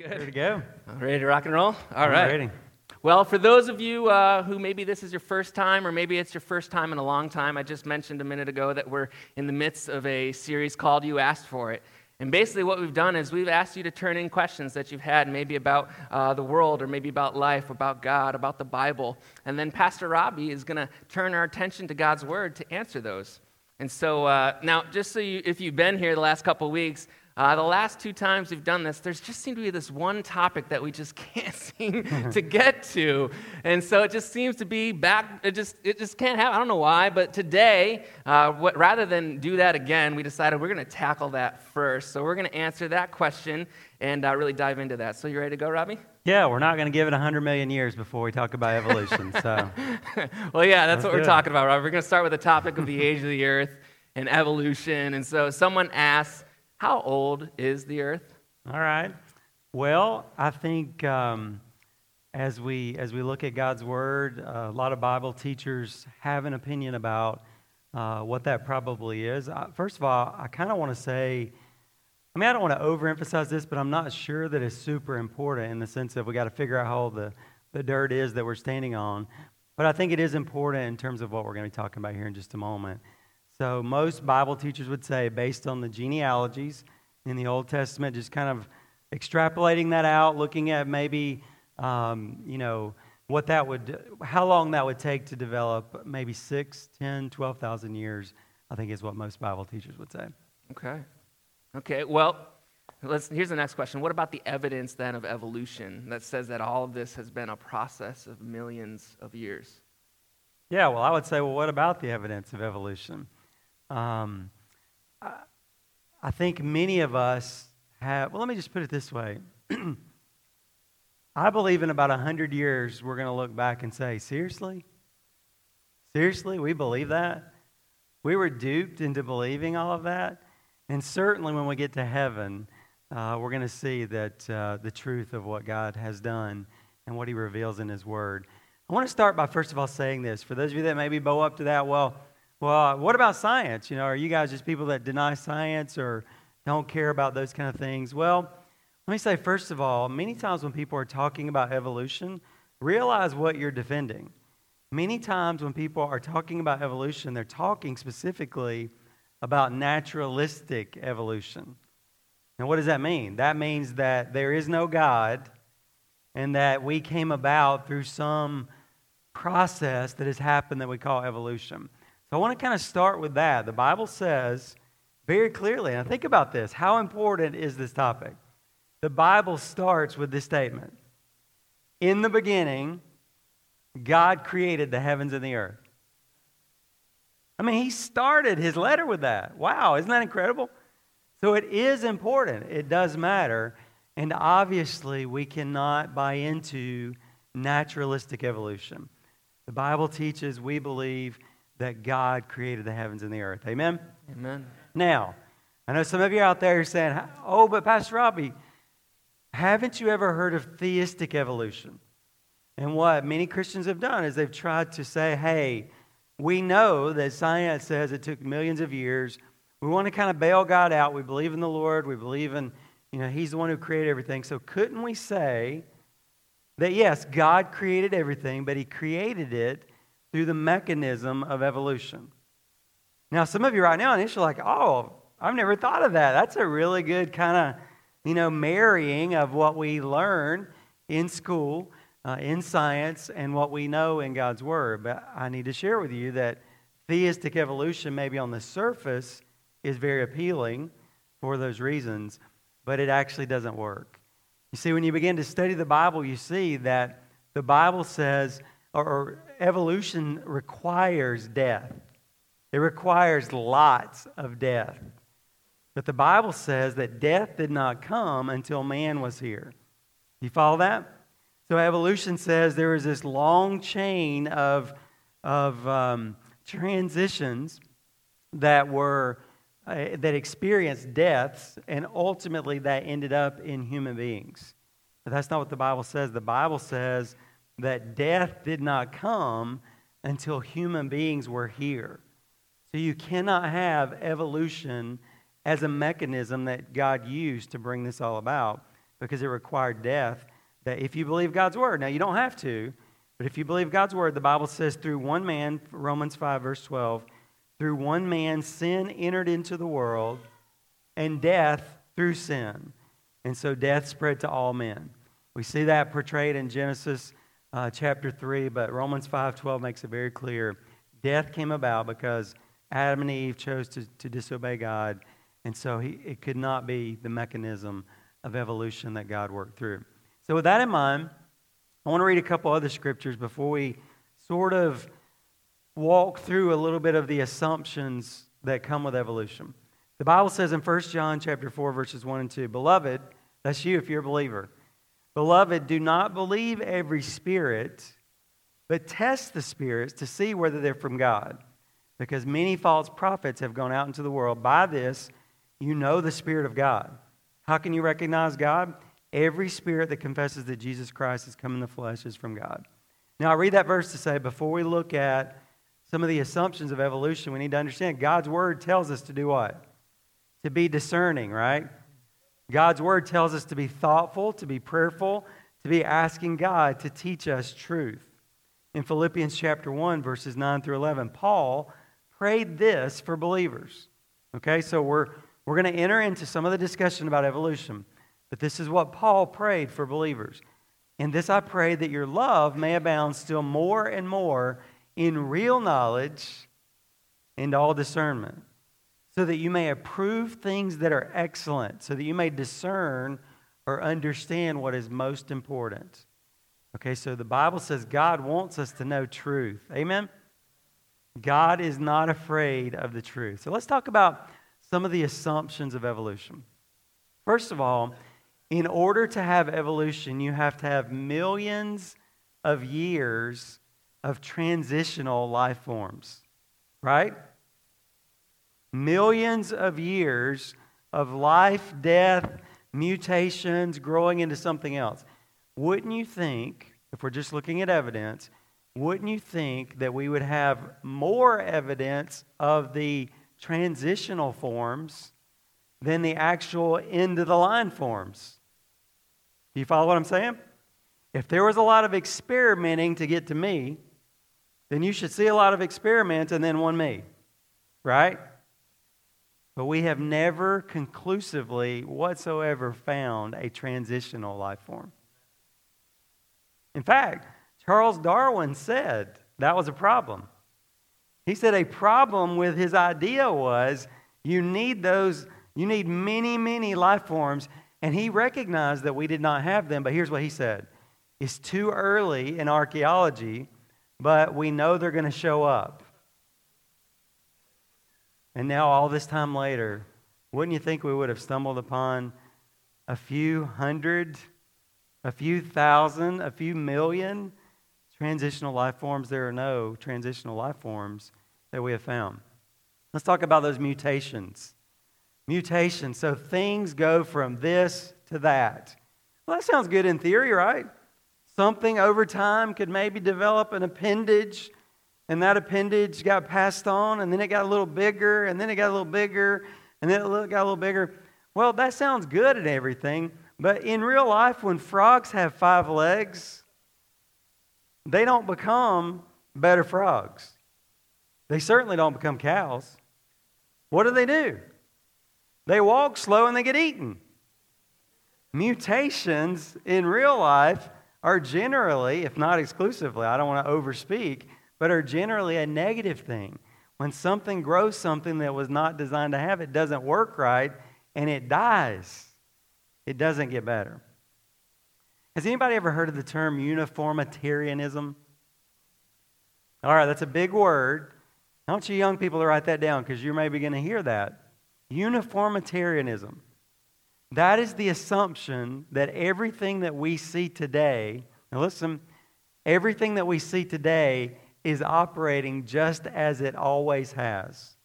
Good. Ready to go? Ready to rock and roll? All right. ready. Well, for those of you uh, who maybe this is your first time, or maybe it's your first time in a long time, I just mentioned a minute ago that we're in the midst of a series called You Asked For It. And basically, what we've done is we've asked you to turn in questions that you've had, maybe about uh, the world, or maybe about life, about God, about the Bible. And then Pastor Robbie is going to turn our attention to God's Word to answer those. And so, uh, now, just so you, if you've been here the last couple of weeks, uh, the last two times we've done this, there's just seemed to be this one topic that we just can't seem to get to, and so it just seems to be back. It just it just can't happen. I don't know why, but today, uh, what, rather than do that again, we decided we're going to tackle that first. So we're going to answer that question and uh, really dive into that. So you ready to go, Robbie? Yeah, we're not going to give it 100 million years before we talk about evolution. So, well, yeah, that's Let's what we're it. talking about, Robbie. We're going to start with the topic of the age of the Earth and evolution. And so someone asks, "How old is the Earth?" all right. Well, I think um, as we as we look at God's Word, uh, a lot of Bible teachers have an opinion about uh, what that probably is. Uh, first of all, I kind of want to say. I mean, I don't want to overemphasize this, but I'm not sure that it's super important in the sense of we got to figure out how old the, the dirt is that we're standing on. But I think it is important in terms of what we're going to be talking about here in just a moment. So, most Bible teachers would say, based on the genealogies in the Old Testament, just kind of extrapolating that out, looking at maybe, um, you know, what that would, how long that would take to develop, maybe six, 10, 12,000 years, I think is what most Bible teachers would say. Okay. Okay, well, let's, here's the next question. What about the evidence then of evolution that says that all of this has been a process of millions of years? Yeah, well, I would say, well, what about the evidence of evolution? Um, I, I think many of us have, well, let me just put it this way. I believe in about 100 years, we're going to look back and say, seriously? Seriously? We believe that? We were duped into believing all of that? And certainly when we get to heaven, uh, we're going to see that uh, the truth of what God has done and what He reveals in His Word. I want to start by first of all saying this. For those of you that maybe bow up to that, well, well, what about science? You know, are you guys just people that deny science or don't care about those kind of things? Well, let me say first of all, many times when people are talking about evolution, realize what you're defending. Many times when people are talking about evolution, they're talking specifically about naturalistic evolution. Now, what does that mean? That means that there is no God and that we came about through some process that has happened that we call evolution. So I want to kind of start with that. The Bible says very clearly, and think about this how important is this topic? The Bible starts with this statement In the beginning, God created the heavens and the earth. I mean, he started his letter with that. Wow, isn't that incredible? So it is important. It does matter. And obviously, we cannot buy into naturalistic evolution. The Bible teaches, we believe, that God created the heavens and the earth. Amen? Amen. Now, I know some of you out there are saying, oh, but Pastor Robbie, haven't you ever heard of theistic evolution? And what many Christians have done is they've tried to say, hey, we know that science says it took millions of years. We want to kind of bail God out. We believe in the Lord. We believe in, you know, He's the one who created everything. So couldn't we say that, yes, God created everything, but He created it through the mechanism of evolution? Now, some of you right now initially like, oh, I've never thought of that. That's a really good kind of, you know, marrying of what we learn in school, uh, in science, and what we know in God's Word. But I need to share with you that theistic evolution, maybe on the surface, is very appealing for those reasons, but it actually doesn't work. You see, when you begin to study the Bible, you see that the Bible says, or, or evolution requires death. It requires lots of death. But the Bible says that death did not come until man was here. You follow that? So evolution says there is this long chain of, of um, transitions that were uh, that experienced deaths, and ultimately that ended up in human beings. But that's not what the Bible says. The Bible says that death did not come until human beings were here. So you cannot have evolution as a mechanism that God used to bring this all about because it required death. That if you believe God's word, now you don't have to, but if you believe God's word, the Bible says through one man, Romans 5, verse 12, through one man sin entered into the world, and death through sin. And so death spread to all men. We see that portrayed in Genesis uh, chapter 3, but Romans 5 12 makes it very clear. Death came about because Adam and Eve chose to, to disobey God, and so he, it could not be the mechanism of evolution that God worked through. So, with that in mind, I want to read a couple other scriptures before we sort of walk through a little bit of the assumptions that come with evolution. The Bible says in 1 John chapter 4 verses 1 and 2, "Beloved, that's you if you're a believer. Beloved, do not believe every spirit, but test the spirits to see whether they're from God, because many false prophets have gone out into the world. By this, you know the spirit of God. How can you recognize God? Every spirit that confesses that Jesus Christ has come in the flesh is from God. Now, I read that verse to say before we look at some of the assumptions of evolution, we need to understand God's word tells us to do what? To be discerning, right? God's word tells us to be thoughtful, to be prayerful, to be asking God to teach us truth. In Philippians chapter 1, verses 9 through 11, Paul prayed this for believers. Okay, so we're, we're going to enter into some of the discussion about evolution. But this is what Paul prayed for believers. In this I pray that your love may abound still more and more in real knowledge and all discernment, so that you may approve things that are excellent, so that you may discern or understand what is most important. Okay, so the Bible says God wants us to know truth. Amen? God is not afraid of the truth. So let's talk about some of the assumptions of evolution. First of all, in order to have evolution, you have to have millions of years of transitional life forms, right? Millions of years of life, death, mutations, growing into something else. Wouldn't you think, if we're just looking at evidence, wouldn't you think that we would have more evidence of the transitional forms than the actual end of the line forms? Do you follow what I'm saying? If there was a lot of experimenting to get to me, then you should see a lot of experiments and then one me, right? But we have never conclusively whatsoever found a transitional life form. In fact, Charles Darwin said that was a problem. He said a problem with his idea was you need those, you need many, many life forms and he recognized that we did not have them, but here's what he said It's too early in archaeology, but we know they're going to show up. And now, all this time later, wouldn't you think we would have stumbled upon a few hundred, a few thousand, a few million transitional life forms? There are no transitional life forms that we have found. Let's talk about those mutations mutation. So things go from this to that. Well, that sounds good in theory, right? Something over time could maybe develop an appendage, and that appendage got passed on, and then it got a little bigger, and then it got a little bigger, and then it got a little bigger. Well, that sounds good and everything, but in real life, when frogs have five legs, they don't become better frogs. They certainly don't become cows. What do they do? They walk slow and they get eaten. Mutations in real life are generally, if not exclusively, I don't want to overspeak, but are generally a negative thing. When something grows something that was not designed to have, it doesn't work right and it dies. It doesn't get better. Has anybody ever heard of the term uniformitarianism? All right, that's a big word. I want you young people to write that down because you're maybe going to hear that. Uniformitarianism. That is the assumption that everything that we see today, now listen, everything that we see today is operating just as it always has.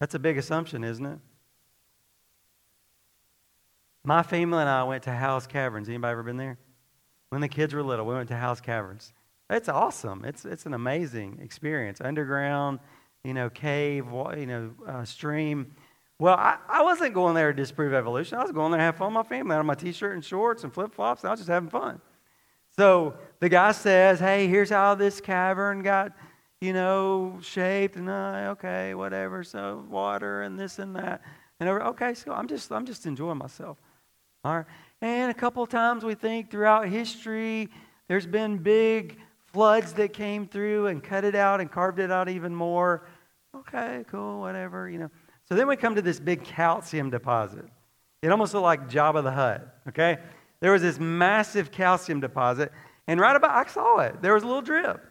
That's a big assumption, isn't it? My family and I went to Howe Caverns. Anybody ever been there? When the kids were little, we went to Howe Caverns. It's awesome. It's, it's an amazing experience. Underground, you know, cave, you know, uh, stream. Well, I, I wasn't going there to disprove evolution. I was going there to have fun with my family. I had my t shirt and shorts and flip flops, and I was just having fun. So the guy says, Hey, here's how this cavern got, you know, shaped. And I, okay, whatever. So water and this and that. And over, okay, so I'm just, I'm just enjoying myself. All right. And a couple times we think throughout history, there's been big floods that came through and cut it out and carved it out even more. Okay, cool, whatever, you know. So then we come to this big calcium deposit. It almost looked like Jabba the Hutt, okay? There was this massive calcium deposit, and right about, I saw it. There was a little drip.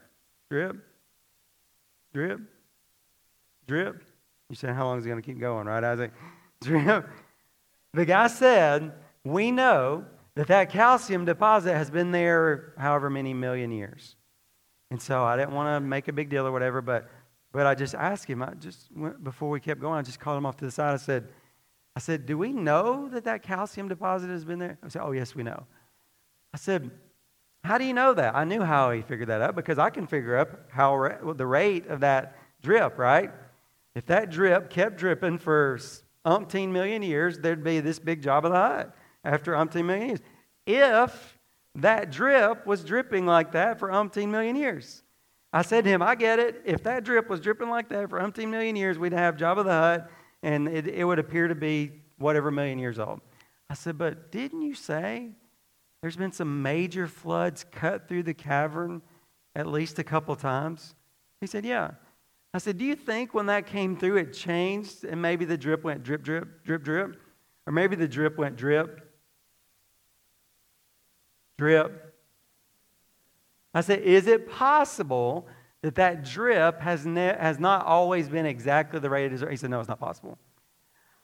Drip, drip, drip. You said, how long is it going to keep going, right, Isaac? Drip. The guy said, we know that that calcium deposit has been there however many million years. And so I didn't want to make a big deal or whatever, but, but I just asked him, I just went, before we kept going, I just called him off to the side. I said, I said, do we know that that calcium deposit has been there? I said, oh, yes, we know. I said, how do you know that? I knew how he figured that out because I can figure up how the rate of that drip, right? If that drip kept dripping for umpteen million years, there'd be this big Jabba the Hutt after umpteen million years. If that drip was dripping like that for umpteen million years. I said to him, I get it. If that drip was dripping like that for umpteen million years, we'd have Jabba the Hutt, and it, it would appear to be whatever million years old. I said, but didn't you say there's been some major floods cut through the cavern at least a couple times? He said, yeah. I said, do you think when that came through it changed and maybe the drip went drip, drip, drip, drip? Or maybe the drip went drip, drip. I said, is it possible that that drip has, ne- has not always been exactly the rate it is? He said, no, it's not possible.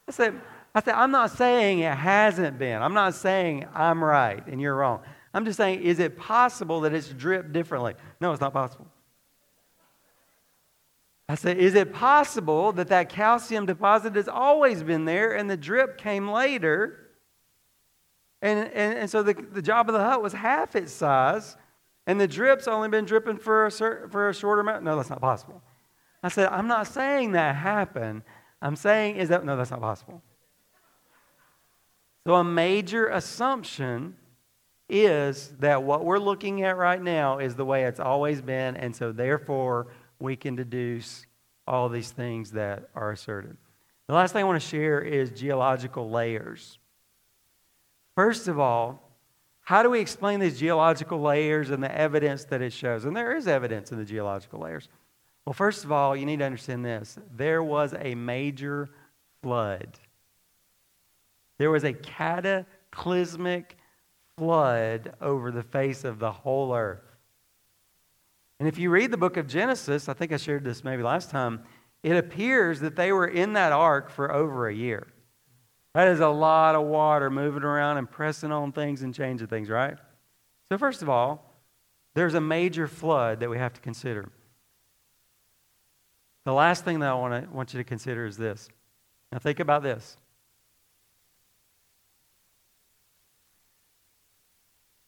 I said, I said, I'm not saying it hasn't been. I'm not saying I'm right and you're wrong. I'm just saying, is it possible that it's dripped differently? No, it's not possible. I said, is it possible that that calcium deposit has always been there and the drip came later? And, and, and so the, the of the Hutt was half its size, and the drip's only been dripping for a, certain, for a shorter amount. No, that's not possible. I said, I'm not saying that happened. I'm saying is that, no, that's not possible. So a major assumption is that what we're looking at right now is the way it's always been, and so therefore we can deduce all these things that are asserted. The last thing I want to share is geological layers. First of all, how do we explain these geological layers and the evidence that it shows? And there is evidence in the geological layers. Well, first of all, you need to understand this there was a major flood, there was a cataclysmic flood over the face of the whole earth. And if you read the book of Genesis, I think I shared this maybe last time, it appears that they were in that ark for over a year. That is a lot of water moving around and pressing on things and changing things, right? So, first of all, there's a major flood that we have to consider. The last thing that I want, to, want you to consider is this. Now, think about this.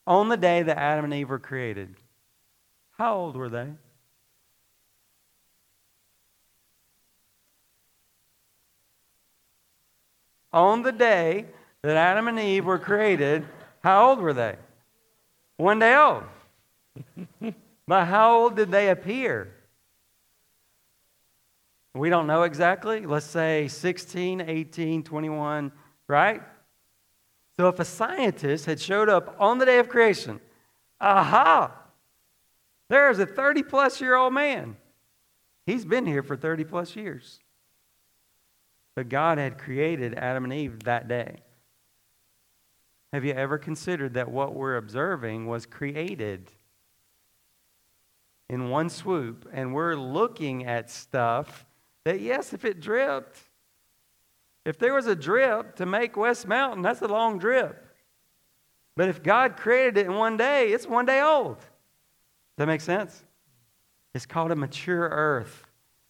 On the day that Adam and Eve were created, how old were they? On the day that Adam and Eve were created, how old were they? One day old. but how old did they appear? We don't know exactly. Let's say 16, 18, 21, right? So if a scientist had showed up on the day of creation, aha, there's a 30 plus year old man. He's been here for 30 plus years. But God had created Adam and Eve that day. Have you ever considered that what we're observing was created in one swoop? And we're looking at stuff that, yes, if it dripped, if there was a drip to make West Mountain, that's a long drip. But if God created it in one day, it's one day old. Does that make sense? It's called a mature earth.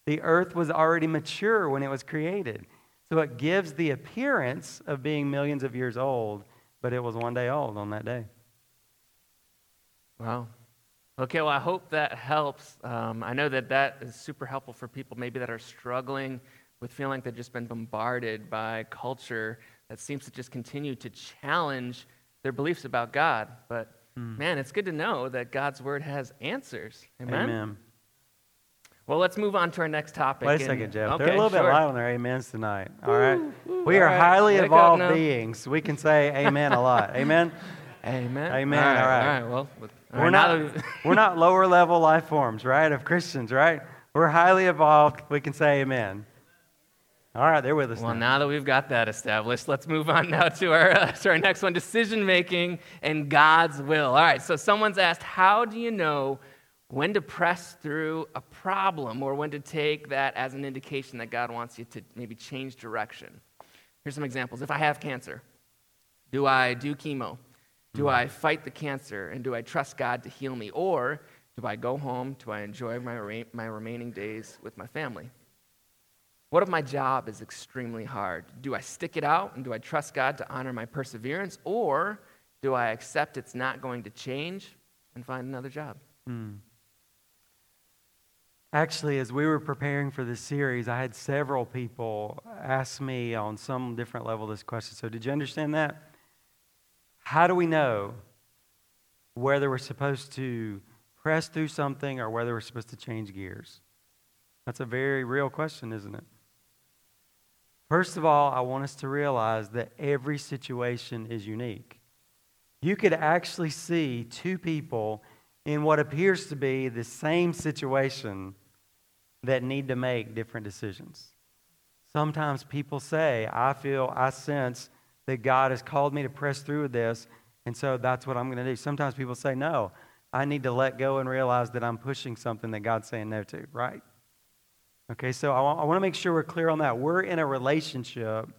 The earth was already mature when it was created. So it gives the appearance of being millions of years old, but it was one day old on that day. Wow. Okay, well, I hope that helps. Um, I know that that is super helpful for people maybe that are struggling with feeling like they've just been bombarded by culture that seems to just continue to challenge their beliefs about God. But mm. man, it's good to know that God's word has answers. Amen. Amen. Well, let's move on to our next topic. Wait a second, Jeff. Okay, They're a little sure. bit loud on their amens tonight. All right. Ooh, we are right. highly Wake evolved beings. We can say amen a lot. Amen. Amen. Amen. All right. All right. All right. Well, we're right, not we're not lower level life forms, right? Of Christians, right? We're highly evolved. We can say amen. All right, they're with us. Well, now, now that we've got that established, let's move on now to our, uh, to our next one decision making and God's will. All right, so someone's asked, How do you know when to press through a problem or when to take that as an indication that God wants you to maybe change direction? Here's some examples. If I have cancer, do I do chemo? Do hmm. I fight the cancer and do I trust God to heal me? Or do I go home? Do I enjoy my, my remaining days with my family? What if my job is extremely hard? Do I stick it out and do I trust God to honor my perseverance? Or do I accept it's not going to change and find another job? Hmm. Actually, as we were preparing for this series, I had several people ask me on some different level this question. So, did you understand that? How do we know whether we're supposed to press through something or whether we're supposed to change gears? That's a very real question, isn't it? First of all, I want us to realize that every situation is unique. You could actually see two people in what appears to be the same situation that need to make different decisions. Sometimes people say, I feel, I sense that God has called me to press through with this, and so that's what I'm going to do. Sometimes people say, No, I need to let go and realize that I'm pushing something that God's saying no to, right? Okay, so I want, I want to make sure we're clear on that. We're in a relationship,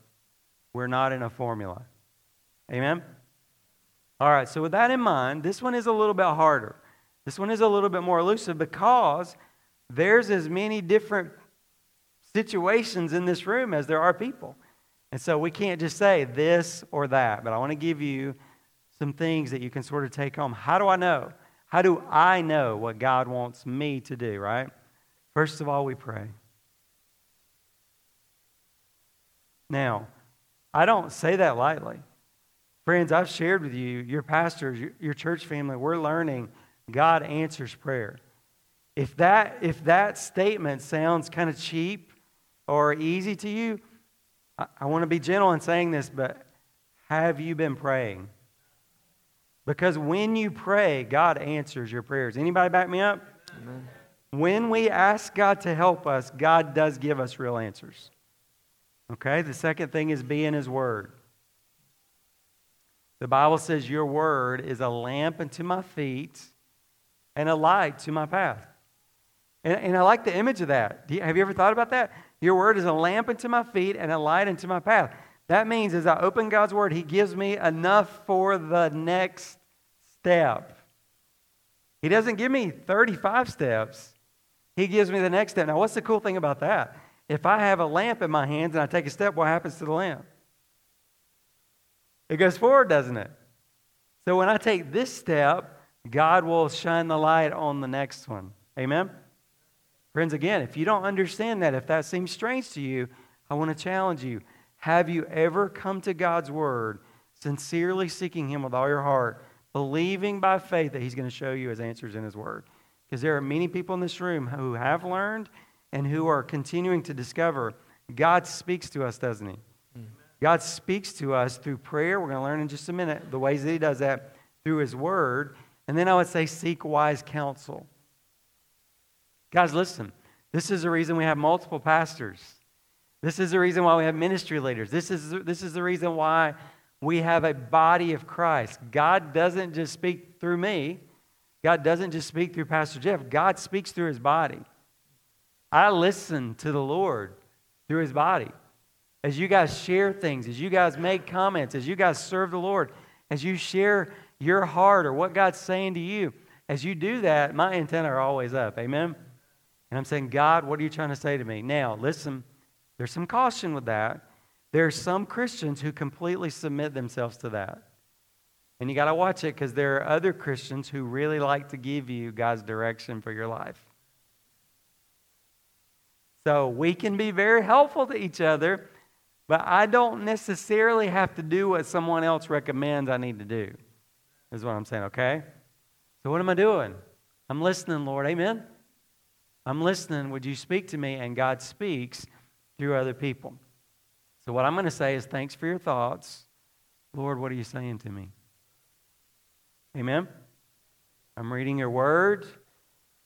we're not in a formula. Amen? All right, so with that in mind, this one is a little bit harder. This one is a little bit more elusive because there's as many different situations in this room as there are people. And so we can't just say this or that, but I want to give you some things that you can sort of take home. How do I know? How do I know what God wants me to do, right? First of all, we pray. Now, I don't say that lightly. Friends, I've shared with you, your pastors, your church family, we're learning God answers prayer. If that, if that statement sounds kind of cheap or easy to you, I, I want to be gentle in saying this, but have you been praying? Because when you pray, God answers your prayers. Anybody back me up? Amen. When we ask God to help us, God does give us real answers. Okay? The second thing is be in His Word. The Bible says, Your Word is a lamp unto my feet and a light to my path. And, and I like the image of that. You, have you ever thought about that? Your Word is a lamp unto my feet and a light unto my path. That means as I open God's Word, He gives me enough for the next step. He doesn't give me 35 steps. He gives me the next step. Now, what's the cool thing about that? If I have a lamp in my hands and I take a step, what happens to the lamp? It goes forward, doesn't it? So when I take this step, God will shine the light on the next one. Amen? Friends, again, if you don't understand that, if that seems strange to you, I want to challenge you. Have you ever come to God's Word, sincerely seeking Him with all your heart, believing by faith that He's going to show you His answers in His Word? Because there are many people in this room who have learned and who are continuing to discover God speaks to us, doesn't He? Mm-hmm. God speaks to us through prayer. We're going to learn in just a minute the ways that He does that through His Word. And then I would say, seek wise counsel. Guys, listen, this is the reason we have multiple pastors. This is the reason why we have ministry leaders. This is, this is the reason why we have a body of Christ. God doesn't just speak through me, God doesn't just speak through Pastor Jeff, God speaks through his body. I listen to the Lord through his body. As you guys share things, as you guys make comments, as you guys serve the Lord, as you share your heart or what God's saying to you, as you do that, my antenna are always up. Amen? And I'm saying, God, what are you trying to say to me? Now, listen, there's some caution with that. There are some Christians who completely submit themselves to that. And you got to watch it because there are other Christians who really like to give you God's direction for your life. So we can be very helpful to each other, but I don't necessarily have to do what someone else recommends I need to do, is what I'm saying, okay? So what am I doing? I'm listening, Lord. Amen? I'm listening. Would you speak to me? And God speaks through other people. So what I'm going to say is thanks for your thoughts. Lord, what are you saying to me? Amen? I'm reading your word.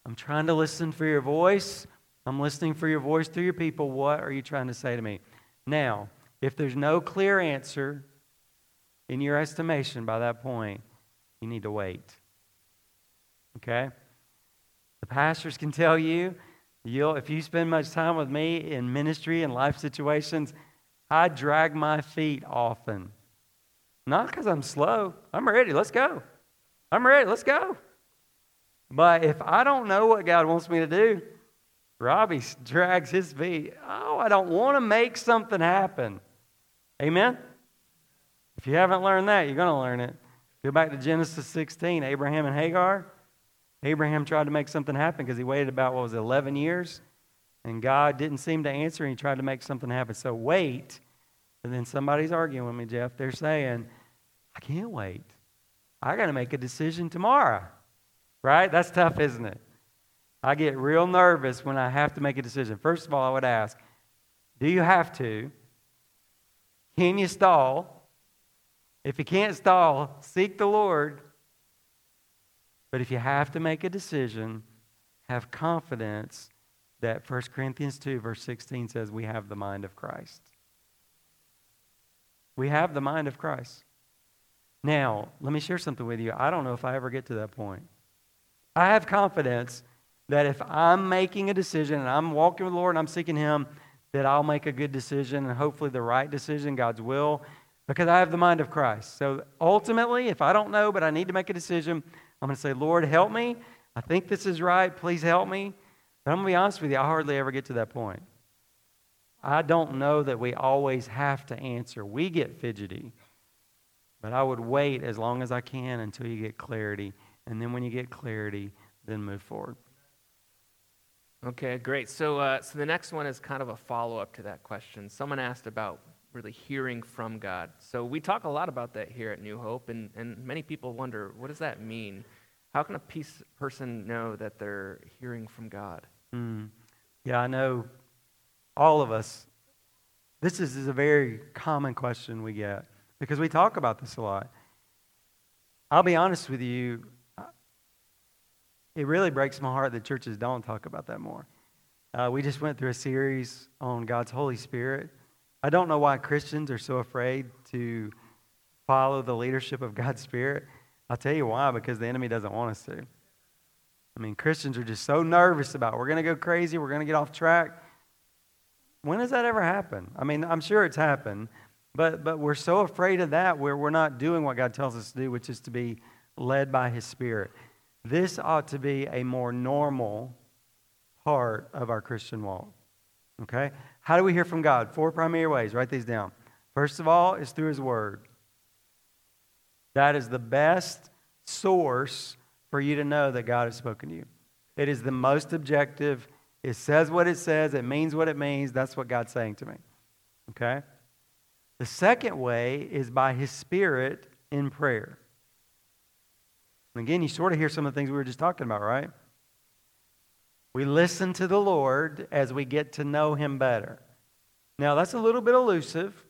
I'm trying to listen for your voice. I'm listening for your voice through your people. What are you trying to say to me? Now, if there's no clear answer in your estimation by that point, you need to wait. Okay? The pastors can tell you, you'll, if you spend much time with me in ministry and life situations, I drag my feet often. Not because I'm slow. I'm ready. Let's go. I'm ready. Let's go. But if I don't know what God wants me to do, Robbie drags his feet. Oh, I don't want to make something happen. Amen? If you haven't learned that, you're going to learn it. Go back to Genesis 16, Abraham and Hagar. Abraham tried to make something happen because he waited about, what was it, 11 years? And God didn't seem to answer, and he tried to make something happen. So wait. And then somebody's arguing with me, Jeff. They're saying, I can't wait. I got to make a decision tomorrow. Right? That's tough, isn't it? I get real nervous when I have to make a decision. First of all, I would ask, do you have to? Can you stall? If you can't stall, seek the Lord. But if you have to make a decision, have confidence that 1 Corinthians 2, verse 16 says we have the mind of Christ. We have the mind of Christ. Now, let me share something with you. I don't know if I ever get to that point. I have confidence that if I'm making a decision and I'm walking with the Lord and I'm seeking Him, that I'll make a good decision and hopefully the right decision, God's will, because I have the mind of Christ. So ultimately, if I don't know, but I need to make a decision, I'm going to say, Lord, help me. I think this is right. Please help me. But I'm going to be honest with you, I hardly ever get to that point. I don't know that we always have to answer. We get fidgety. But I would wait as long as I can until you get clarity. And then when you get clarity, then move forward. Okay, great. So, uh, so the next one is kind of a follow up to that question. Someone asked about really hearing from God. So we talk a lot about that here at New Hope, and, and many people wonder, what does that mean? How can a peace person know that they're hearing from God? Mm. Yeah, I know all of us. This is, is a very common question we get because we talk about this a lot. I'll be honest with you, it really breaks my heart that churches don't talk about that more. Uh, we just went through a series on God's Holy Spirit. I don't know why Christians are so afraid to follow the leadership of God's Spirit. I'll tell you why, because the enemy doesn't want us to. I mean, Christians are just so nervous about we're going to go crazy, we're going to get off track. When does that ever happen? I mean, I'm sure it's happened, but, but we're so afraid of that where we're not doing what God tells us to do, which is to be led by His Spirit. This ought to be a more normal part of our Christian walk. Okay? How do we hear from God? Four primary ways. Write these down. First of all, is through His Word. That is the best source for you to know that God has spoken to you. It is the most objective. It says what it says, it means what it means. That's what God's saying to me. Okay? The second way is by His Spirit in prayer. And again, you sort of hear some of the things we were just talking about, right? We listen to the Lord as we get to know Him better. Now, that's a little bit elusive,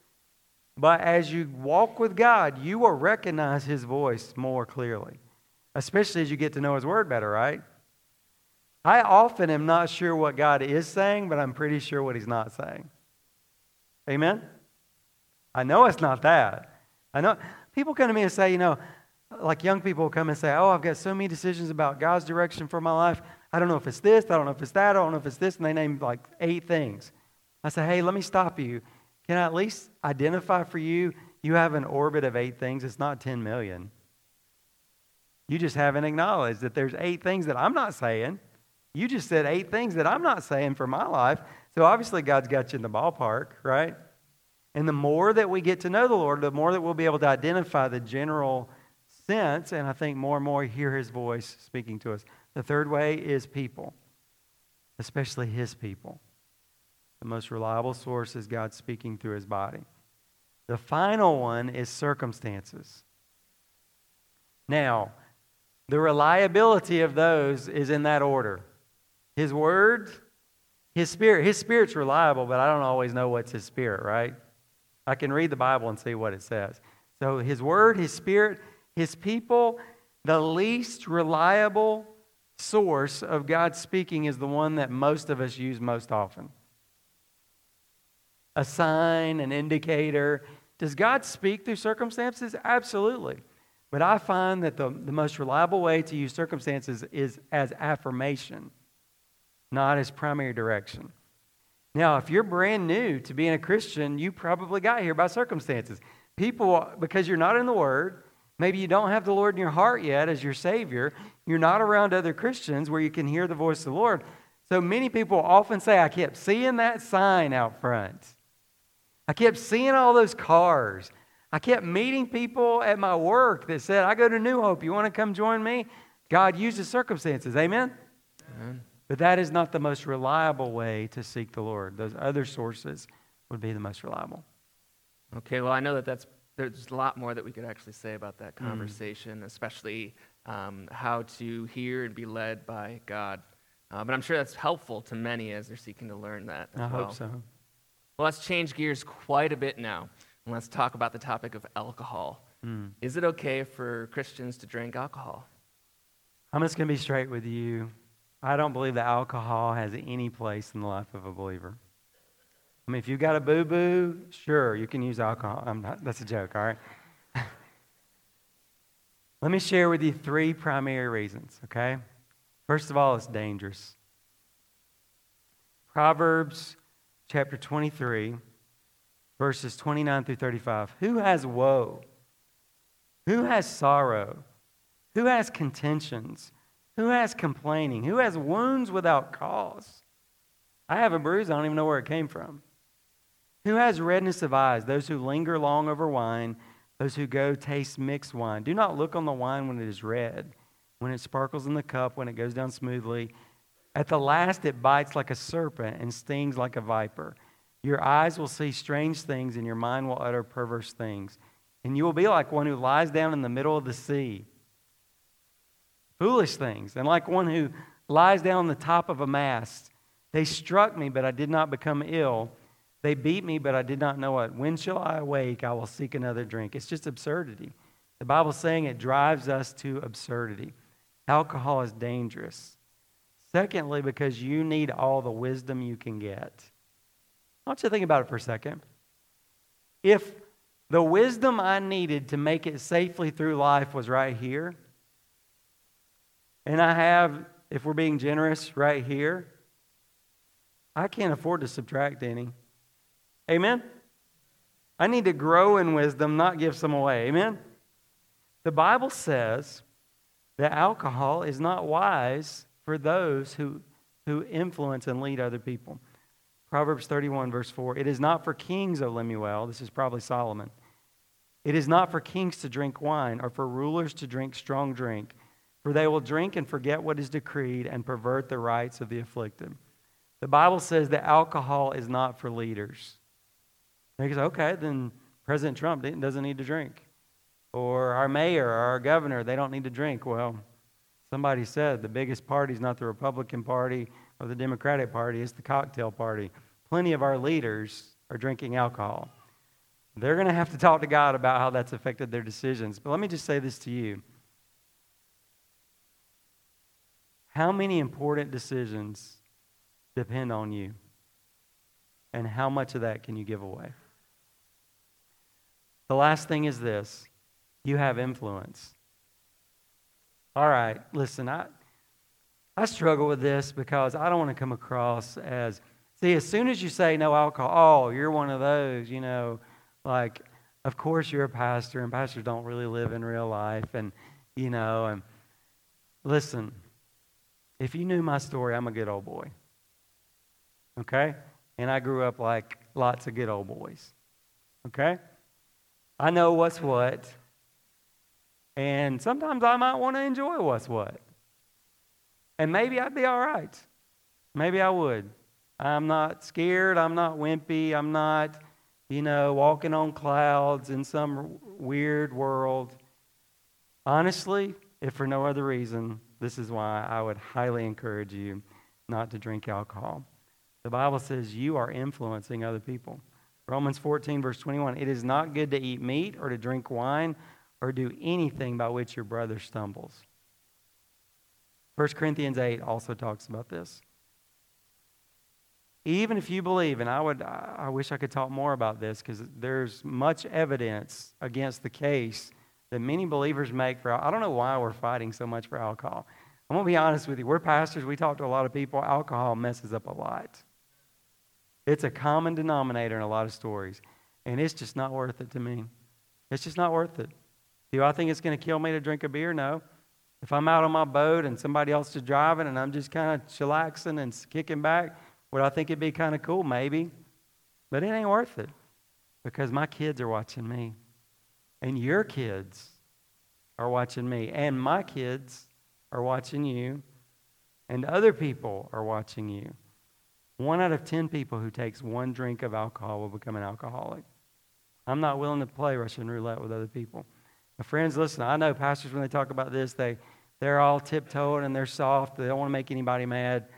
but as you walk with God, you will recognize His voice more clearly, especially as you get to know His Word better, right? I often am not sure what God is saying, but I'm pretty sure what He's not saying. Amen? I know it's not that. I know people come to me and say, you know, like young people come and say, Oh, I've got so many decisions about God's direction for my life. I don't know if it's this, I don't know if it's that, I don't know if it's this. And they name like eight things. I say, Hey, let me stop you. Can I at least identify for you? You have an orbit of eight things, it's not 10 million. You just haven't acknowledged that there's eight things that I'm not saying. You just said eight things that I'm not saying for my life. So obviously, God's got you in the ballpark, right? And the more that we get to know the Lord, the more that we'll be able to identify the general sense, and I think more and more hear his voice speaking to us. The third way is people, especially his people. The most reliable source is God speaking through his body. The final one is circumstances. Now, the reliability of those is in that order. His word, his spirit. His spirit's reliable, but I don't always know what's his spirit, right? I can read the Bible and see what it says. So his word, his spirit, his people, the least reliable source of God speaking is the one that most of us use most often. A sign, an indicator. Does God speak through circumstances? Absolutely. But I find that the, the most reliable way to use circumstances is as affirmation, not as primary direction. Now, if you're brand new to being a Christian, you probably got here by circumstances. People, because you're not in the Word, maybe you don't have the Lord in your heart yet as your Savior, you're not around other Christians where you can hear the voice of the Lord. So many people often say, I kept seeing that sign out front. I kept seeing all those cars. I kept meeting people at my work that said, I go to New Hope. You want to come join me? God uses circumstances. Amen? Amen? But that is not the most reliable way to seek the Lord. Those other sources would be the most reliable. Okay, well, I know that that's, there's a lot more that we could actually say about that mm. conversation, mm. especially um, how to hear and be led by God. Uh, but I'm sure that's helpful to many as they're seeking to learn that. I well. hope so. Well, let's change gears quite a bit now. And let's talk about the topic of alcohol. Mm. Is it okay for Christians to drink alcohol? I'm just going to be straight with you. I don't believe that alcohol has any place in the life of a believer. Mean, if you've got a boo boo, sure, you can use alcohol. Not, that's a joke, all right? Let me share with you three primary reasons, okay? First of all, it's dangerous. Proverbs chapter 23, verses 29 through 35. Who has woe? Who has sorrow? Who has contentions? Who has complaining? Who has wounds without cause? I have a bruise, I don't even know where it came from. Who has redness of eyes? Those who linger long over wine, those who go taste mixed wine. Do not look on the wine when it is red, when it sparkles in the cup, when it goes down smoothly. At the last, it bites like a serpent and stings like a viper. Your eyes will see strange things, and your mind will utter perverse things. And you will be like one who lies down in the middle of the sea foolish things, and like one who lies down on the top of a mast. They struck me, but I did not become ill. They beat me, but I did not know it. When shall I awake? I will seek another drink. It's just absurdity. The Bible's saying it drives us to absurdity. Alcohol is dangerous. Secondly, because you need all the wisdom you can get. I want you to think about it for a second. If the wisdom I needed to make it safely through life was right here, and I have, if we're being generous, right here, I can't afford to subtract any. Amen? I need to grow in wisdom, not give some away. Amen? The Bible says that alcohol is not wise for those who, who influence and lead other people. Proverbs 31, verse 4 It is not for kings, O Lemuel, this is probably Solomon. It is not for kings to drink wine or for rulers to drink strong drink for they will drink and forget what is decreed and pervert the rights of the afflicted. The Bible says that alcohol is not for leaders. Because, okay, then President Trump doesn't need to drink. Or our mayor or our governor, they don't need to drink. Well, somebody said the biggest party is not the Republican Party or the Democratic Party, it's the cocktail party. Plenty of our leaders are drinking alcohol. They're going to have to talk to God about how that's affected their decisions. But let me just say this to you How many important decisions depend on you? And how much of that can you give away? The last thing is this you have influence. All right, listen, I, I struggle with this because I don't want to come across as, see, as soon as you say no alcohol, oh, you're one of those, you know, like, of course you're a pastor, and pastors don't really live in real life, and, you know, and listen, if you knew my story, I'm a good old boy. Okay? And I grew up like lots of good old boys. Okay? I know what's what. And sometimes I might want to enjoy what's what. And maybe I'd be all right. Maybe I would. I'm not scared. I'm not wimpy. I'm not, you know, walking on clouds in some weird world. Honestly, if for no other reason, this is why I would highly encourage you not to drink alcohol. The Bible says you are influencing other people. Romans 14, verse 21 It is not good to eat meat or to drink wine or do anything by which your brother stumbles. 1 Corinthians 8 also talks about this. Even if you believe, and I would I wish I could talk more about this because there's much evidence against the case that many believers make for I don't know why we're fighting so much for alcohol. I'm gonna be honest with you. We're pastors, we talk to a lot of people, alcohol messes up a lot. It's a common denominator in a lot of stories. And it's just not worth it to me. It's just not worth it. Do I think it's going to kill me to drink a beer? No. If I'm out on my boat and somebody else is driving and I'm just kind of chillaxing and kicking back, would I think it'd be kind of cool? Maybe. But it ain't worth it because my kids are watching me. And your kids are watching me. And my kids are watching you. And other people are watching you. One out of 10 people who takes one drink of alcohol will become an alcoholic. I'm not willing to play Russian roulette with other people. My friends, listen, I know pastors, when they talk about this, they, they're all tiptoeing and they're soft. They don't want to make anybody mad.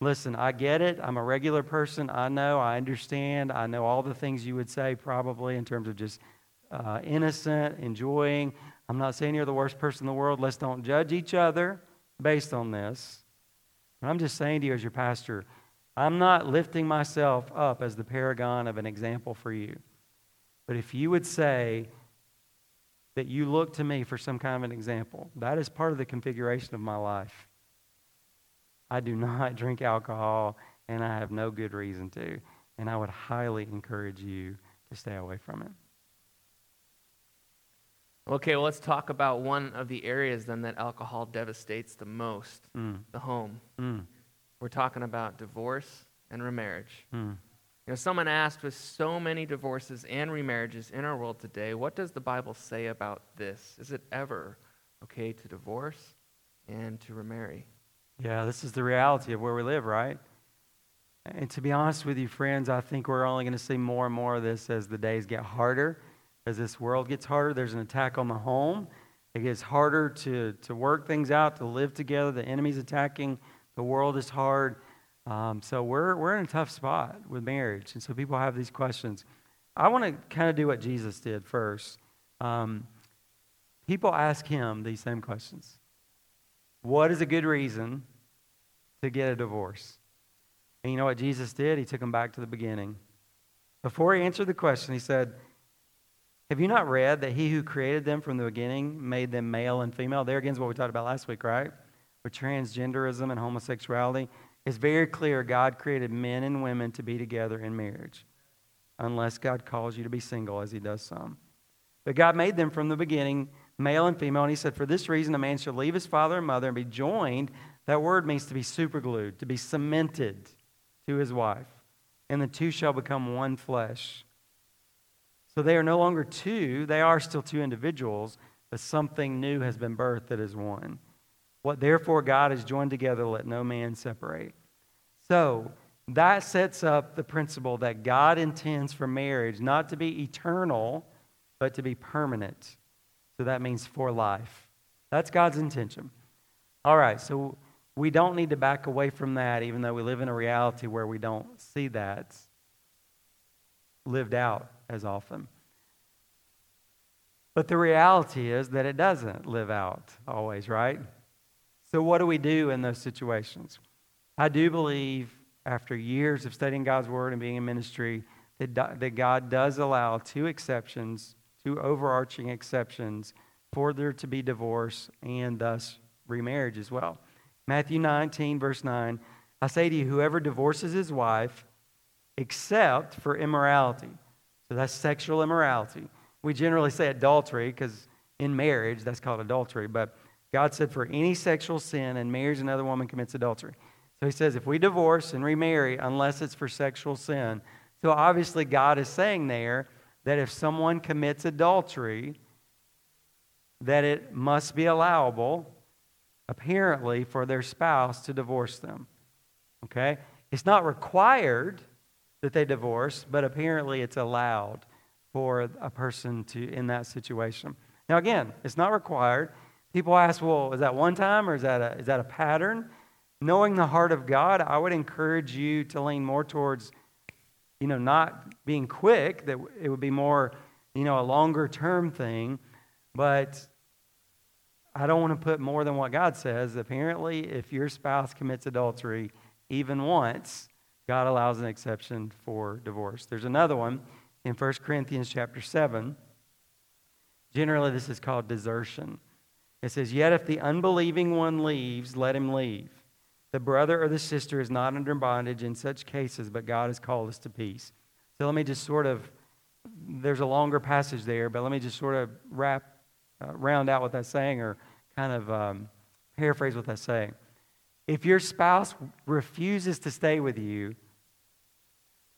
Listen, I get it. I'm a regular person. I know. I understand. I know all the things you would say probably in terms of just uh, innocent, enjoying. I'm not saying you're the worst person in the world. Let's don't judge each other based on this. But I'm just saying to you as your pastor, I'm not lifting myself up as the paragon of an example for you. But if you would say, that you look to me for some kind of an example. That is part of the configuration of my life. I do not drink alcohol, and I have no good reason to. And I would highly encourage you to stay away from it. Okay, well, let's talk about one of the areas then that alcohol devastates the most mm. the home. Mm. We're talking about divorce and remarriage. Mm. You know, someone asked with so many divorces and remarriages in our world today, what does the Bible say about this? Is it ever okay to divorce and to remarry? Yeah, this is the reality of where we live, right? And to be honest with you, friends, I think we're only going to see more and more of this as the days get harder, as this world gets harder. There's an attack on the home. It gets harder to, to work things out, to live together. The enemy's attacking. The world is hard. Um, so we're, we're in a tough spot with marriage. And so people have these questions. I want to kind of do what Jesus did first. Um, people ask him these same questions What is a good reason to get a divorce? And you know what Jesus did? He took them back to the beginning. Before he answered the question, he said, Have you not read that he who created them from the beginning made them male and female? There again is what we talked about last week, right? With transgenderism and homosexuality. It's very clear God created men and women to be together in marriage, unless God calls you to be single, as He does some. But God made them from the beginning, male and female, and He said, For this reason, a man shall leave his father and mother and be joined. That word means to be superglued, to be cemented to his wife. And the two shall become one flesh. So they are no longer two, they are still two individuals, but something new has been birthed that is one. What therefore God has joined together, let no man separate. So, that sets up the principle that God intends for marriage not to be eternal, but to be permanent. So that means for life. That's God's intention. All right, so we don't need to back away from that, even though we live in a reality where we don't see that lived out as often. But the reality is that it doesn't live out always, right? So, what do we do in those situations? I do believe, after years of studying God's Word and being in ministry, that, that God does allow two exceptions, two overarching exceptions, for there to be divorce and thus remarriage as well. Matthew 19, verse 9 I say to you, whoever divorces his wife, except for immorality, so that's sexual immorality. We generally say adultery because in marriage that's called adultery, but God said, for any sexual sin and marries another woman commits adultery. So he says, if we divorce and remarry, unless it's for sexual sin. So obviously, God is saying there that if someone commits adultery, that it must be allowable, apparently, for their spouse to divorce them. Okay? It's not required that they divorce, but apparently it's allowed for a person to in that situation. Now again, it's not required. People ask, well, is that one time or is that a, is that a pattern? Knowing the heart of God, I would encourage you to lean more towards, you know, not being quick, that it would be more, you know, a longer term thing. But I don't want to put more than what God says. Apparently, if your spouse commits adultery even once, God allows an exception for divorce. There's another one in 1 Corinthians chapter 7. Generally, this is called desertion. It says, Yet if the unbelieving one leaves, let him leave. The brother or the sister is not under bondage in such cases, but God has called us to peace. So let me just sort of, there's a longer passage there, but let me just sort of wrap, uh, round out what that's saying or kind of um, paraphrase what that's saying. If your spouse refuses to stay with you,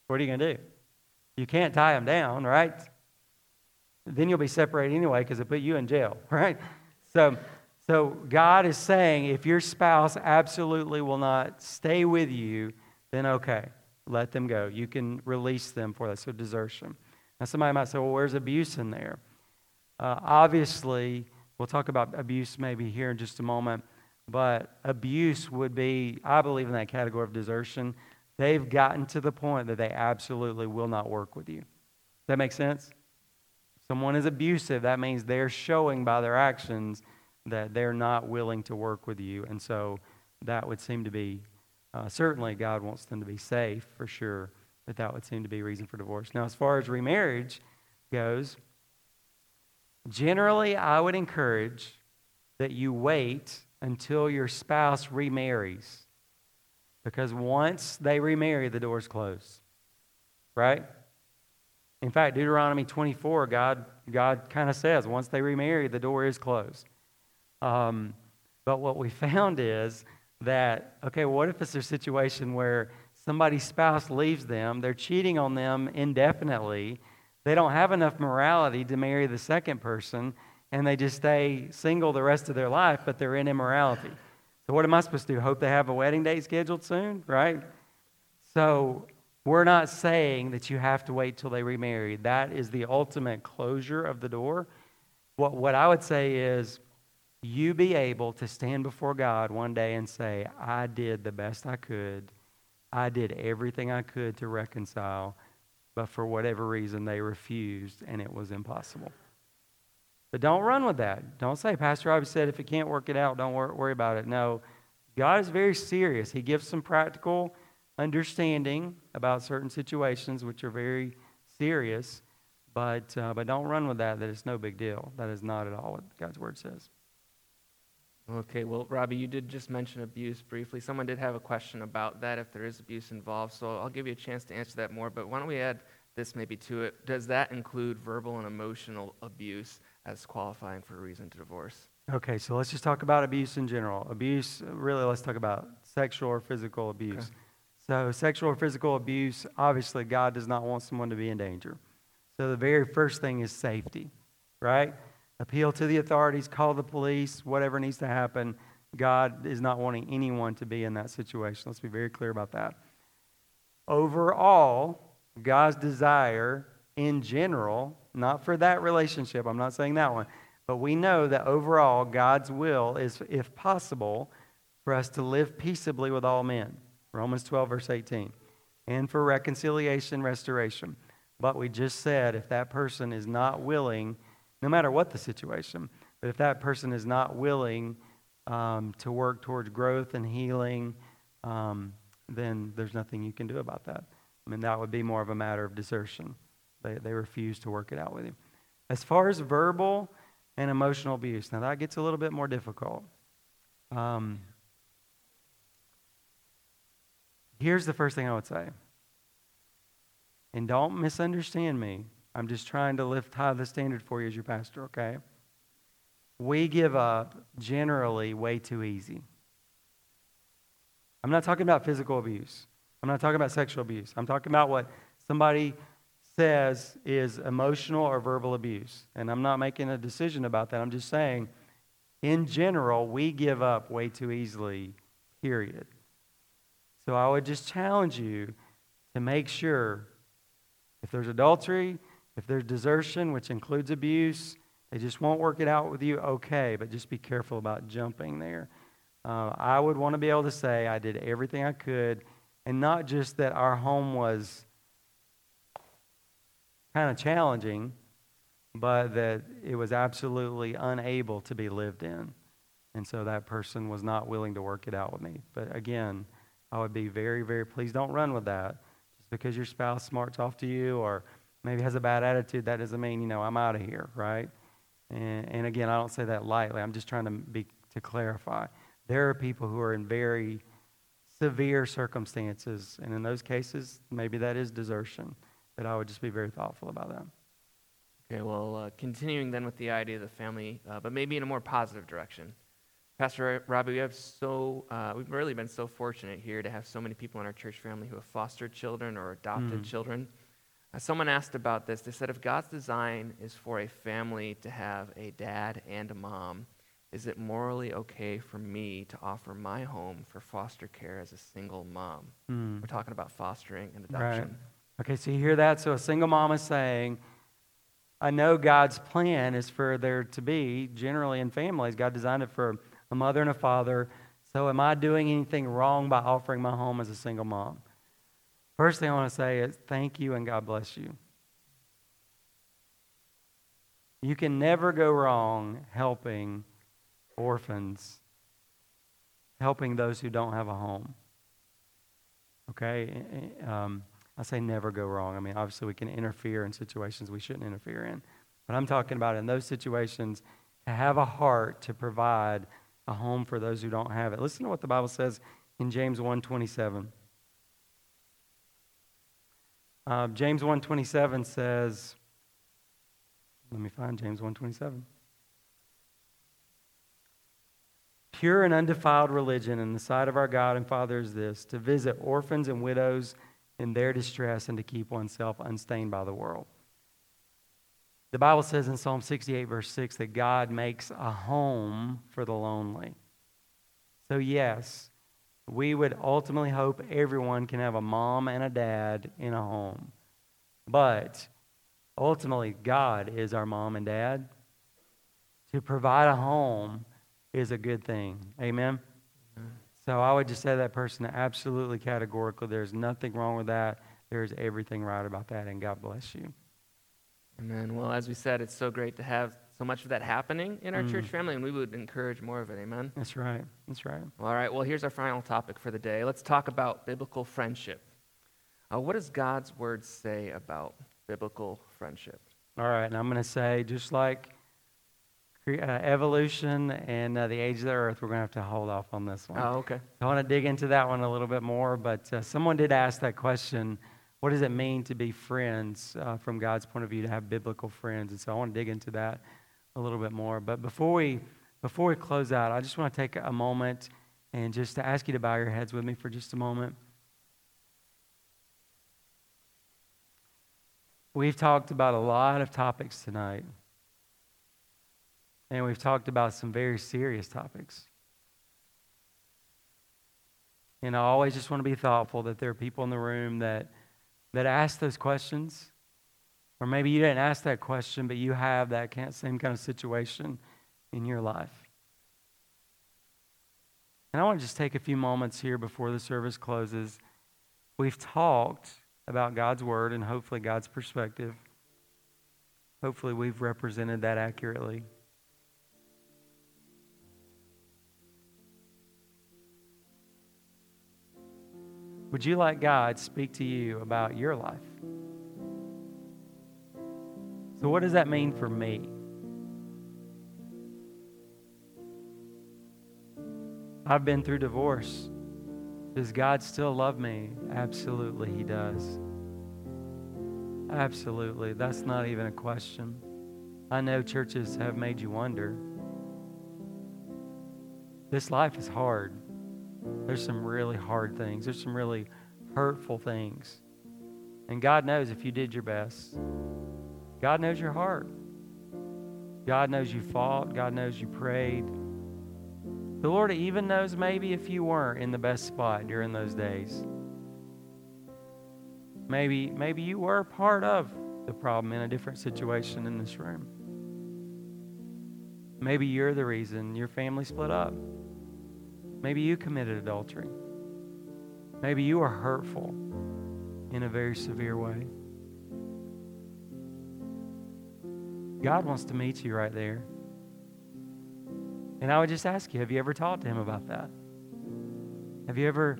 what are you going to do? You can't tie them down, right? Then you'll be separated anyway because it put you in jail, right? So, so God is saying if your spouse absolutely will not stay with you, then okay, let them go. You can release them for that. So desertion. Now somebody might say, well, where's abuse in there? Uh, obviously, we'll talk about abuse maybe here in just a moment, but abuse would be, I believe, in that category of desertion. They've gotten to the point that they absolutely will not work with you. Does that make sense? Someone is abusive, that means they're showing by their actions that they're not willing to work with you. And so that would seem to be, uh, certainly God wants them to be safe for sure, but that would seem to be a reason for divorce. Now, as far as remarriage goes, generally I would encourage that you wait until your spouse remarries. Because once they remarry, the door's closed. Right? In fact, Deuteronomy 24, God, God kind of says once they remarry, the door is closed. Um, but what we found is that, okay, what if it's a situation where somebody's spouse leaves them, they're cheating on them indefinitely, they don't have enough morality to marry the second person, and they just stay single the rest of their life, but they're in immorality. So, what am I supposed to do? Hope they have a wedding date scheduled soon, right? So, we're not saying that you have to wait till they remarry. That is the ultimate closure of the door. What, what I would say is you be able to stand before God one day and say, I did the best I could. I did everything I could to reconcile, but for whatever reason they refused and it was impossible. But don't run with that. Don't say, Pastor Robbie said, if you can't work it out, don't worry about it. No, God is very serious. He gives some practical understanding about certain situations which are very serious, but, uh, but don't run with that, that it's no big deal. That is not at all what God's word says. Okay, well, Robbie, you did just mention abuse briefly. Someone did have a question about that if there is abuse involved, so I'll give you a chance to answer that more. But why don't we add this maybe to it? Does that include verbal and emotional abuse as qualifying for a reason to divorce? Okay, so let's just talk about abuse in general. Abuse, really, let's talk about sexual or physical abuse. Okay. So, sexual or physical abuse, obviously, God does not want someone to be in danger. So, the very first thing is safety, right? Appeal to the authorities, call the police, whatever needs to happen. God is not wanting anyone to be in that situation. Let's be very clear about that. Overall, God's desire in general, not for that relationship, I'm not saying that one, but we know that overall, God's will is, if possible, for us to live peaceably with all men. Romans 12, verse 18. And for reconciliation, restoration. But we just said if that person is not willing, no matter what the situation, but if that person is not willing um, to work towards growth and healing, um, then there's nothing you can do about that. I mean, that would be more of a matter of desertion. They, they refuse to work it out with you. As far as verbal and emotional abuse, now that gets a little bit more difficult. Um, Here's the first thing I would say. And don't misunderstand me. I'm just trying to lift high the standard for you as your pastor, okay? We give up generally way too easy. I'm not talking about physical abuse. I'm not talking about sexual abuse. I'm talking about what somebody says is emotional or verbal abuse. And I'm not making a decision about that. I'm just saying, in general, we give up way too easily, period. So I would just challenge you to make sure if there's adultery, if there's desertion, which includes abuse, they just won't work it out with you, okay, but just be careful about jumping there. Uh, I would want to be able to say I did everything I could, and not just that our home was kind of challenging, but that it was absolutely unable to be lived in. And so that person was not willing to work it out with me. But again, I would be very, very pleased. Don't run with that. Just because your spouse smarts off to you or maybe has a bad attitude, that doesn't mean, you know, I'm out of here, right? And, and again, I don't say that lightly. I'm just trying to be to clarify. There are people who are in very severe circumstances, and in those cases, maybe that is desertion. But I would just be very thoughtful about that. Okay, well, uh, continuing then with the idea of the family, uh, but maybe in a more positive direction. Pastor Robbie, we have so uh, we've really been so fortunate here to have so many people in our church family who have fostered children or adopted mm. children. Uh, someone asked about this. They said, if God's design is for a family to have a dad and a mom, is it morally okay for me to offer my home for foster care as a single mom? Mm. We're talking about fostering and adoption. Right. Okay, so you hear that? So a single mom is saying, I know God's plan is for there to be, generally in families, God designed it for a mother and a father. So am I doing anything wrong by offering my home as a single mom? First thing I want to say is thank you and God bless you. You can never go wrong helping orphans, helping those who don't have a home. Okay? Um, I say never go wrong. I mean, obviously, we can interfere in situations we shouldn't interfere in. But I'm talking about in those situations, to have a heart to provide a home for those who don't have it. Listen to what the Bible says in James 1:27. Uh, James 1.27 says, let me find James 1.27. Pure and undefiled religion in the sight of our God and Father is this, to visit orphans and widows in their distress and to keep oneself unstained by the world. The Bible says in Psalm 68, verse 6, that God makes a home for the lonely. So, yes, we would ultimately hope everyone can have a mom and a dad in a home. But ultimately, God is our mom and dad. To provide a home is a good thing. Amen? So I would just say that person absolutely categorically, there's nothing wrong with that. There's everything right about that, and God bless you. Amen. Well, as we said, it's so great to have so much of that happening in our mm. church family, and we would encourage more of it. Amen. That's right. That's right. All right. Well, here's our final topic for the day. Let's talk about biblical friendship. Uh, what does God's word say about biblical friendship? All right. And I'm going to say, just like uh, evolution and uh, the age of the earth, we're going to have to hold off on this one. Oh, okay. I want to dig into that one a little bit more, but uh, someone did ask that question what does it mean to be friends uh, from God's point of view, to have biblical friends? And so I want to dig into that a little bit more. But before we, before we close out, I just want to take a moment and just to ask you to bow your heads with me for just a moment. We've talked about a lot of topics tonight. And we've talked about some very serious topics. And I always just want to be thoughtful that there are people in the room that, that ask those questions or maybe you didn't ask that question, but you have that same kind of situation in your life. And I want to just take a few moments here before the service closes. We've talked about God's Word and hopefully God's perspective. Hopefully, we've represented that accurately. Would you let God speak to you about your life? So, what does that mean for me? I've been through divorce. Does God still love me? Absolutely, He does. Absolutely. That's not even a question. I know churches have made you wonder. This life is hard. There's some really hard things, there's some really hurtful things. And God knows if you did your best. God knows your heart. God knows you fought. God knows you prayed. The Lord even knows maybe if you weren't in the best spot during those days. Maybe, maybe you were part of the problem in a different situation in this room. Maybe you're the reason your family split up. Maybe you committed adultery. Maybe you were hurtful in a very severe way. God wants to meet you right there. And I would just ask you have you ever talked to Him about that? Have you ever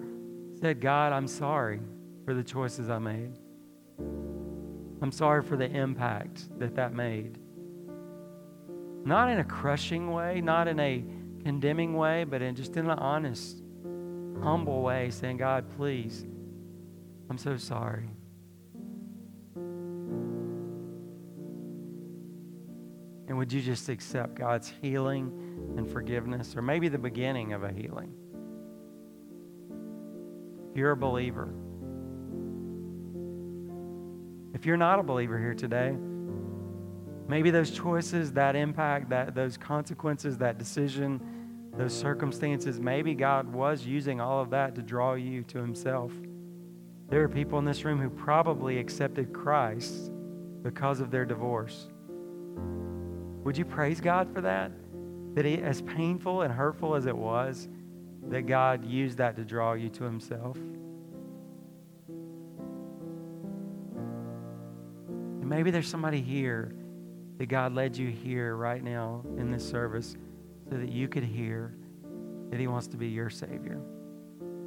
said, God, I'm sorry for the choices I made? I'm sorry for the impact that that made. Not in a crushing way, not in a condemning way, but in just in an honest, humble way, saying, God, please, I'm so sorry. And would you just accept God's healing and forgiveness, or maybe the beginning of a healing? If you're a believer, if you're not a believer here today, maybe those choices, that impact, that those consequences, that decision, those circumstances, maybe God was using all of that to draw you to Himself. There are people in this room who probably accepted Christ because of their divorce. Would you praise God for that? That as painful and hurtful as it was, that God used that to draw you to Himself. And maybe there's somebody here that God led you here right now in this service so that you could hear that He wants to be your Savior.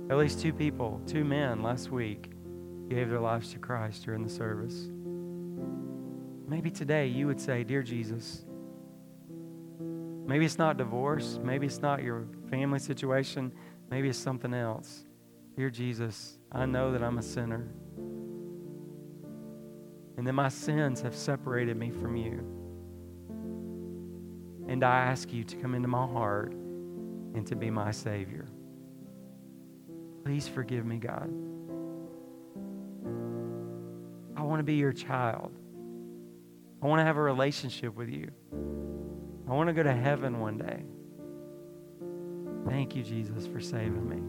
At least two people, two men last week, gave their lives to Christ during the service. Maybe today you would say, Dear Jesus, maybe it's not divorce, maybe it's not your family situation, maybe it's something else. Dear Jesus, I know that I'm a sinner and that my sins have separated me from you. And I ask you to come into my heart and to be my Savior. Please forgive me, God. I want to be your child. I want to have a relationship with you. I want to go to heaven one day. Thank you, Jesus, for saving me.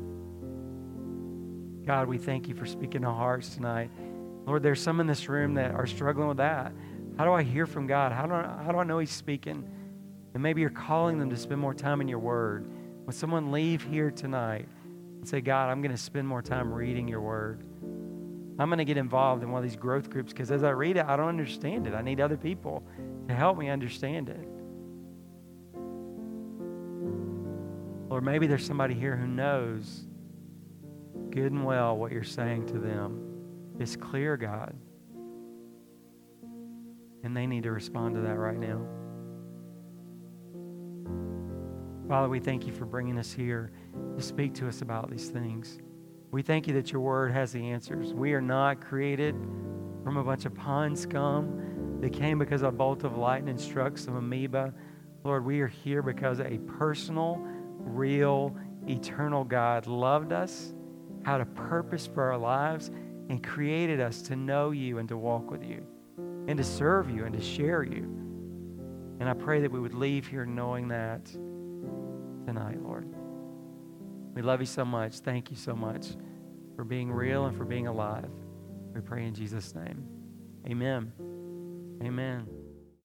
God, we thank you for speaking to hearts tonight. Lord, there's some in this room that are struggling with that. How do I hear from God? How do I, how do I know He's speaking? And maybe you're calling them to spend more time in your word. When someone leave here tonight and say, God, I'm going to spend more time reading your word. I'm going to get involved in one of these growth groups because as I read it, I don't understand it. I need other people to help me understand it. Or maybe there's somebody here who knows good and well what you're saying to them. It's clear, God. And they need to respond to that right now. Father, we thank you for bringing us here to speak to us about these things. We thank you that your word has the answers. We are not created from a bunch of pond scum that came because a bolt of lightning struck some amoeba. Lord, we are here because a personal, real, eternal God loved us, had a purpose for our lives, and created us to know you and to walk with you, and to serve you and to share you. And I pray that we would leave here knowing that tonight, Lord. We love you so much. Thank you so much for being real and for being alive. We pray in Jesus' name. Amen. Amen.